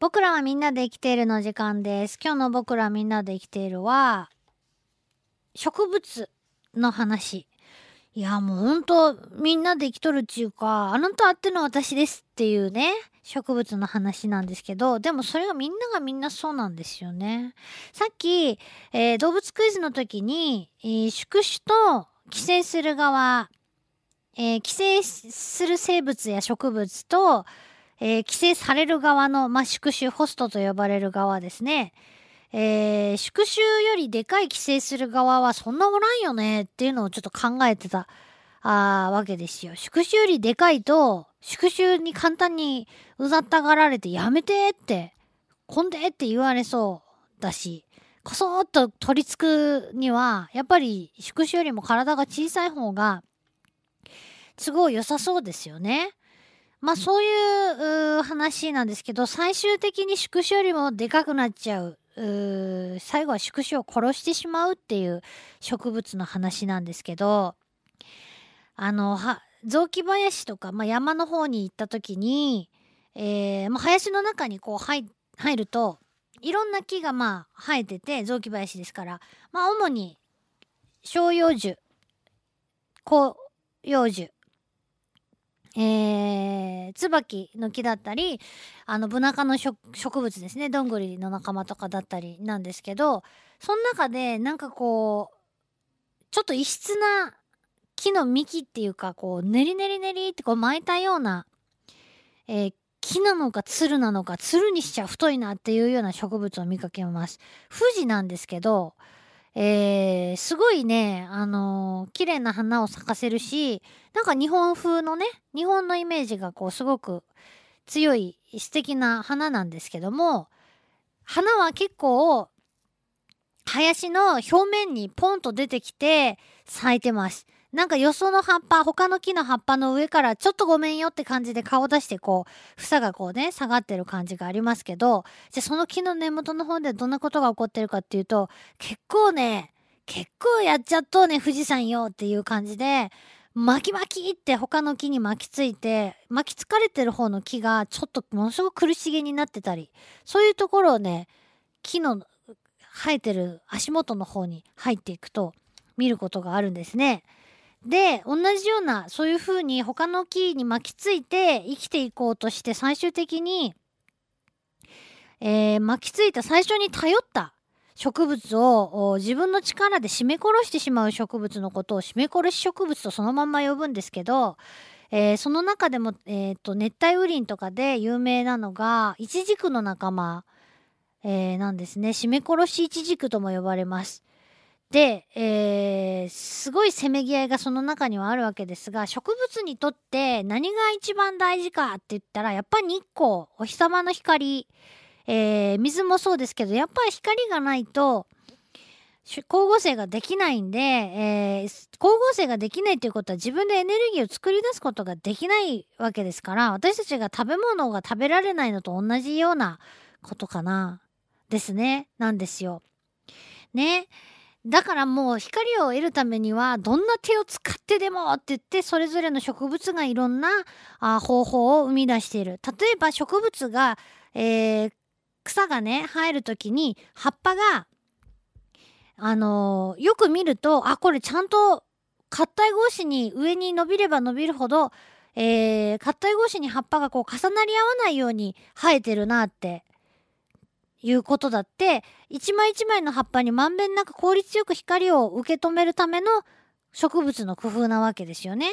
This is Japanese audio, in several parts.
僕らはみんなで生きているの時間です。今日の僕らみんなで生きているは、植物の話。いや、もうほんと、みんなで生きとるっちゅうか、あなたあっての私ですっていうね、植物の話なんですけど、でもそれがみんながみんなそうなんですよね。さっき、えー動物クイズの時に、えー宿主と寄生する側、えー寄生する生物や植物と、えー寄生される側の、まあ、宿主ホストと呼ばれる側ですね。えー宿主よりでかい寄生する側はそんなおらんよねっていうのをちょっと考えてたあわけですよ。宿主よりでかいと宿主に簡単にうざったがられてやめてってこんでって言われそうだしこそーっと取り付くにはやっぱり宿主よりも体が小さい方が都合良さそうですよね。まあそういう話なんですけど最終的に宿主よりもでかくなっちゃう最後は宿主を殺してしまうっていう植物の話なんですけどあのは雑木林とか、まあ、山の方に行った時に、えーまあ、林の中にこう入入るといろんな木がまあ生えてて雑木林ですから、まあ、主に照葉樹広葉樹えー、椿の木だったりあのブナ科の植物ですねどんぐりの仲間とかだったりなんですけどその中でなんかこうちょっと異質な木の幹っていうかこう練り練り練りってこう巻いたような、えー木なのかつるなのかつるにしちゃ太いなっていうような植物を見かけます。富士なんですけど、えーすごいね、あのー綺麗な花を咲かせるし、なんか日本風のね、日本のイメージがこうすごく強い素敵な花なんですけども、花は結構林の表面にポンと出てきて咲いてます。なんかよその葉っぱ、他の木の葉っぱの上からちょっとごめんよって感じで顔出してこう、房がこうね、下がってる感じがありますけど、じゃあその木の根元の方でどんなことが起こってるかっていうと、結構ね、結構やっちゃっとね、富士山よっていう感じで、巻き巻きって他の木に巻きついて、巻きつかれてる方の木がちょっとものすごく苦しげになってたり、そういうところをね、木の生えてる足元の方に入っていくと見ることがあるんですね。で、同じような、そういう風に他の木に巻きついて生きていこうとして最終的に、えー巻きついた最初に頼った植物を自分の力で締め殺してしまう植物のことを締め殺し植物とそのまんま呼ぶんですけど、えーその中でも、えーと熱帯雨林とかで有名なのがイチジクの仲間、えーなんですね締め殺しイチジクとも呼ばれます。で、えーすごいせめぎ合いがその中にはあるわけですが植物にとって何が一番大事かって言ったらやっぱり日光お日様の光、えー水もそうですけどやっぱり光がないと光合成ができないんで、えー光合成ができないということは自分でエネルギーを作り出すことができないわけですから私たちが食べ物が食べられないのと同じようなことかなですねなんですよ。ね。だからもう光を得るためにはどんな手を使ってでもって言ってそれぞれの植物がいろんな方法を生み出している。例えば植物が、えー草がね生える時に葉っぱがあのーよく見るとあこれちゃんと割体格子に上に伸びれば伸びるほど、えー、割体格子に葉っぱがこう重なり合わないように生えてるなっていうことだって一枚一枚の葉っぱにまんべんなく効率よく光を受け止めるための植物の工夫なわけですよね。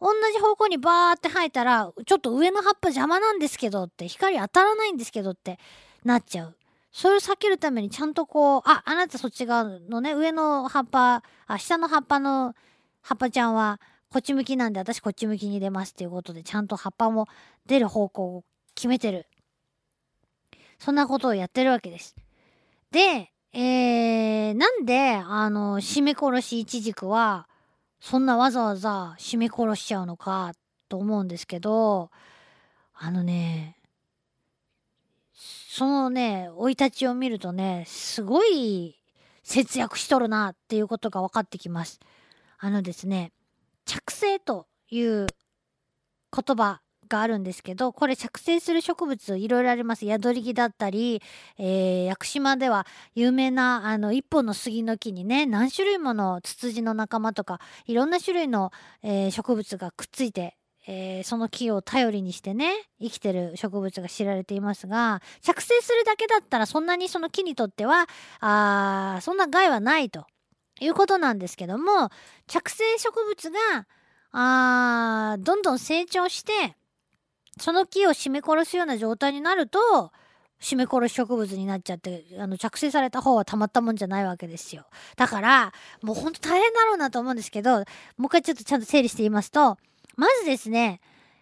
同じ方向にバーって生えたらちょっと上の葉っぱ邪魔なんですけどって光当たらないんですけどってなっちゃう。それを避けるためにちゃんとこうああなたそっち側のね上の葉っぱあ下の葉っぱの葉っぱちゃんはこっち向きなんで私こっち向きに出ますっていうことでちゃんと葉っぱも出る方向を決めてる。そんなことをやってるわけです。で、えー、なんで、あの、締め殺しイチジクは、そんなわざわざ締め殺しちゃうのかと思うんですけど、あのね、そのね、生い立ちを見るとね、すごい節約しとるなっていうことが分かってきます。あのですね、着生という言葉かあるんですけどこれ着生する植物いろいろあります。宿り木だったり、えー、屋久島では有名なあの一本の杉の木にね何種類ものツツジの仲間とかいろんな種類の、えー、植物がくっついてえー、その木を頼りにしてね生きてる植物が知られていますが着生するだけだったらそんなにその木にとってはあそんな害はないと。いうことなんですけども着生植物があどんどん成長してその木を締め殺すような状態になると締め殺し植物になっちゃってあの着生された方はたまったもんじゃないわけですよだからもうほんと大変だろうなと思うんですけどもう一回ちょっとちゃんと整理して言いますとまずですね、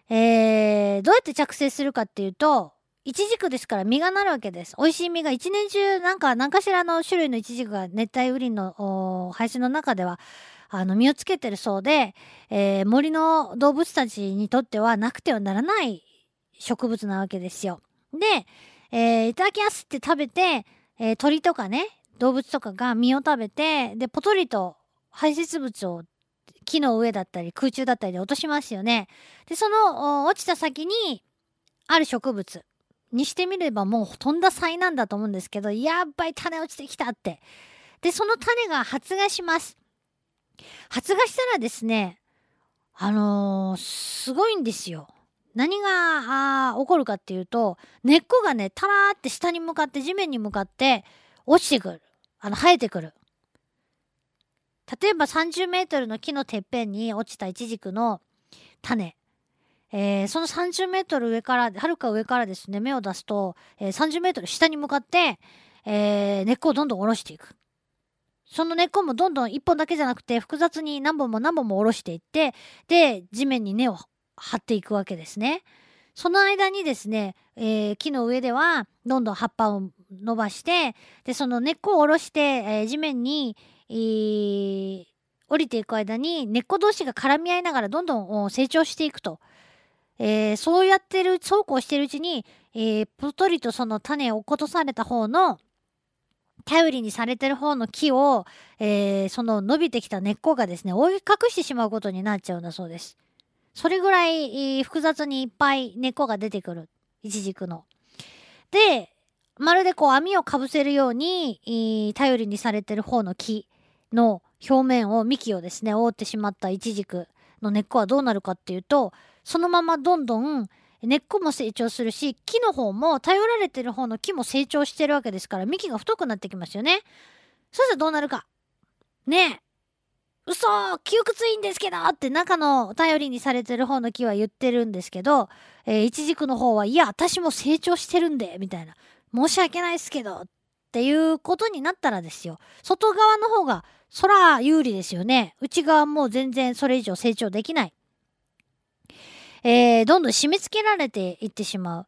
えー、どうやって着生するかっていうと、イチジクですから実がなるわけです。美味しい実が一年中なんか何かしらの種類のイチジクが熱帯雨林の配信の中ではあの実をつけてるそうで、えー、森の動物たちにとってはなくてはならない植物なわけですよ。で、えー、いただきやすって食べて、えー、鳥とかね動物とかが実を食べてでポトリと排泄物を木の上だったり空中だったりで落としますよね。で、その落ちた先にある植物にしてみればもうほとんだ災難だと思うんですけど、やっばい種落ちてきたって。で、その種が発芽します。発芽したらですね、あのー、すごいんですよ。何が起こるかっていうと、根っこがね、たらーって下に向かって地面に向かって落ちてくる。あの、生えてくる。例えば30メートルの木のてっぺんに落ちたイチジクの種、えー、その30メートル上から、はるか上からですね、芽を出すと、えー、30メートル下に向かって、えー、根っこをどんどん下ろしていく。その根っこもどんどん1本だけじゃなくて複雑に何本も何本も下ろしていって、で、地面に根を張っていくわけですね。その間にですね、えー、木の上ではどんどん葉っぱを伸ばして、で、その根っこを下ろして、えー、地面に、えー、降りていく間に根っこ同士が絡み合いながらどんどん成長していくと。えー、そうやってる、そうこうしてるうちに、えー、ぽとりとその種を落とされた方の、頼りにされてる方の木を、えー、その伸びてきた根っこがですね、覆い隠してしまうことになっちゃうんだそうです。それぐらい、複雑にいっぱい根っこが出てくる。イチジクの。で、まるでこう網をかぶせるように、えー、頼りにされてる方の木の表面を幹をですね覆ってしまったイチジクの根っこはどうなるかっていうとそのままどんどん根っこも成長するし木の方も頼られてる方の木も成長してるわけですから幹が太くなってきますよね。そしたらどうなるか。ねえ。嘘窮屈いんですけどって中の頼りにされてる方の木は言ってるんですけど、えー、イチジクの方はいや私も成長してるんでみたいな申し訳ないですけどっていうことになったらですよ外側の方がそら有利ですよね。内側も全然それ以上成長できない。えー、どんどん締め付けられていってしまう。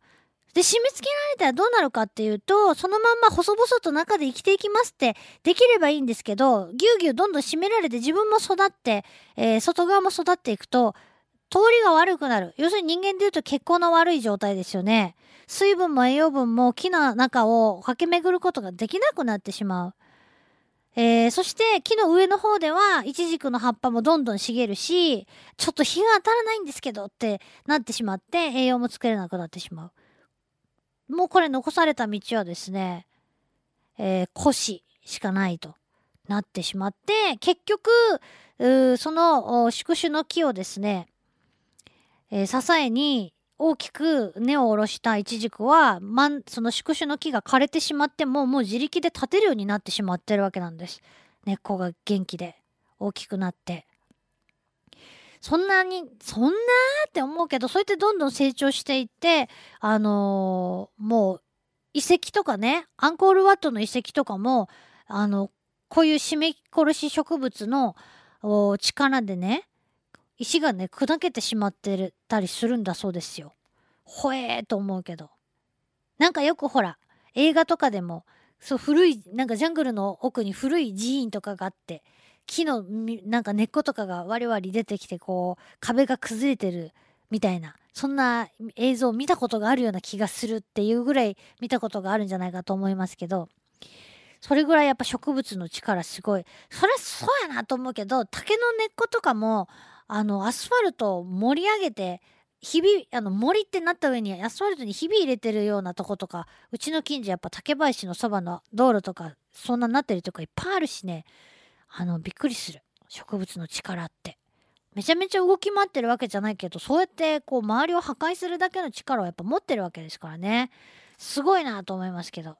で、締め付けられたらどうなるかっていうと、そのまんま細々と中で生きていきますってできればいいんですけど、ぎゅうぎゅうどんどん締められて自分も育って、えー、外側も育っていくと、通りが悪くなる。要するに人間で言うと血行の悪い状態ですよね。水分も栄養分も木の中を駆け巡ることができなくなってしまう。えー、そして木の上の方ではイチジクの葉っぱもどんどん茂るしちょっと日が当たらないんですけどってなってしまって栄養も作れなくなってしまう。もうこれ残された道はですね、えー、古しかないとなってしまって結局その宿主の木をですね、えー、支えに大きく根を下ろしたイチジクは、ま、その宿主の木が枯れてしまってももう自力で立てるようになってしまってるわけなんです。根っこが元気で大きくなって。そんなに、そんなって思うけど、そうやってどんどん成長していって、あのー、もう遺跡とかね、アンコールワットの遺跡とかも、あの、こういう締め殺し植物の力でね、石がね砕けてしまってたりするんだそうですよ。ほえーと思うけど。なんかよくほら映画とかでもそう古いなんかジャングルの奥に古い寺院とかがあって木のなんか根っことかがわりわり出てきてこう壁が崩れてるみたいなそんな映像を見たことがあるような気がするっていうぐらい見たことがあるんじゃないかと思いますけどそれぐらいやっぱ植物の力すごいそりゃそうやなと思うけど竹の根っことかもあのアスファルトを盛り上げてひびあの森ってなった上にアスファルトにひび入れてるようなとことかうちの近所やっぱ竹林のそばの道路とかそんなになってるとかいっぱいあるしね。あのびっくりする。植物の力って。めちゃめちゃ動き回ってるわけじゃないけどそうやってこう周りを破壊するだけの力をやっぱ持ってるわけですからね。すごいなと思いますけど。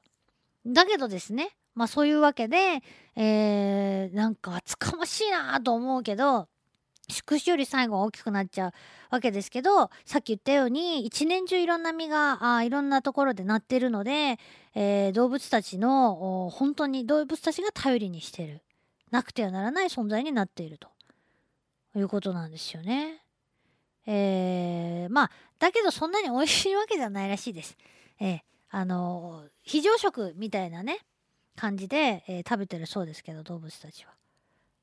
だけどですねまあそういうわけで、えー、なんか厚かましいなと思うけど宿主より最後は大きくなっちゃうわけですけどさっき言ったように一年中いろんな実があいろんなところでなってるので、えー、動物たちの本当に動物たちが頼りにしてるなくてはならない存在になっているということなんですよね。えー、まあだけどそんなに美味しいわけじゃないらしいです。えー、あの非常食みたいなね感じで、えー、食べてるそうですけど動物たちは。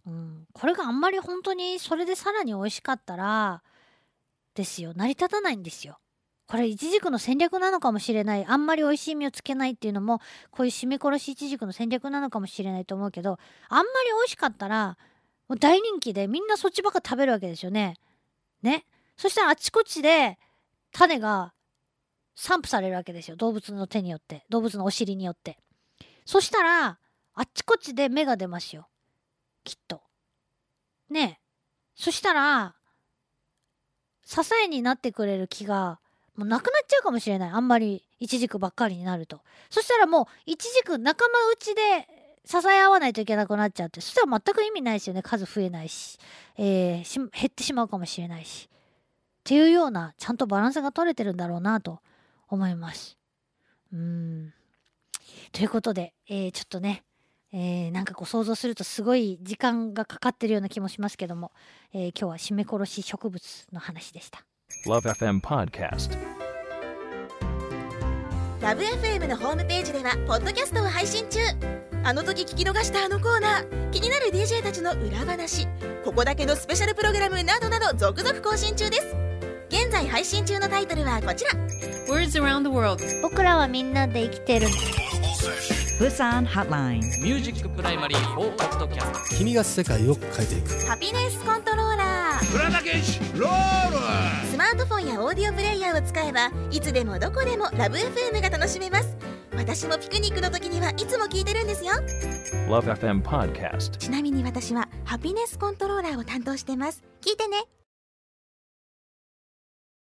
うん、これがあんまり本当にそれでさらに美味しかったらですよ成り立たないんですよ。これイチジクの戦略なのかもしれないあんまり美味しい実をつけないっていうのもこういう締め殺しイチジクの戦略なのかもしれないと思うけどあんまり美味しかったらもう大人気でみんなそっちばっか食べるわけですよね。ね。そしたらあちこちで種が散布されるわけですよ動物の手によって動物のお尻によって。そしたらあっちこっちで芽が出ますよ。きっと。ねえ。そしたら、支えになってくれる気が、もうなくなっちゃうかもしれない。あんまり、イチジクばっかりになると。そしたらもう、イチジク仲間内で支え合わないといけなくなっちゃって、そしたら全く意味ないですよね。数増えないし、えー、減ってしまうかもしれないし。っていうような、ちゃんとバランスが取れてるんだろうなと思います。うん。ということで、えー、ちょっとね、えー、なんかこう想像するとすごい時間がかかってるような気もしますけども、えー、今日は締め殺し植物の話でした。LoveFM Podcast. LoveFM のホームページではポッドキャストを配信中。あの時聞き逃したあのコーナー気になる DJ たちの裏話ここだけのスペシャルプログラムなどなど続々更新中です。現在配信中のタイトルはこちら。Words around the world 僕らはみんなで生きてる Busan Hotline. ミュージックプライマリー4ポッドキャスト君が世界を変えていく。ハピネスコントローラー浦田健ロール。スマートフォンやオーディオプレイヤーを使えばいつでもどこでもラブ f m が楽しめます。私もピクニックの時にはいつも聞いてるんですよ。LoveFM Podcast. ちなみに私はハピネスコントローラーを担当してます。聞いてね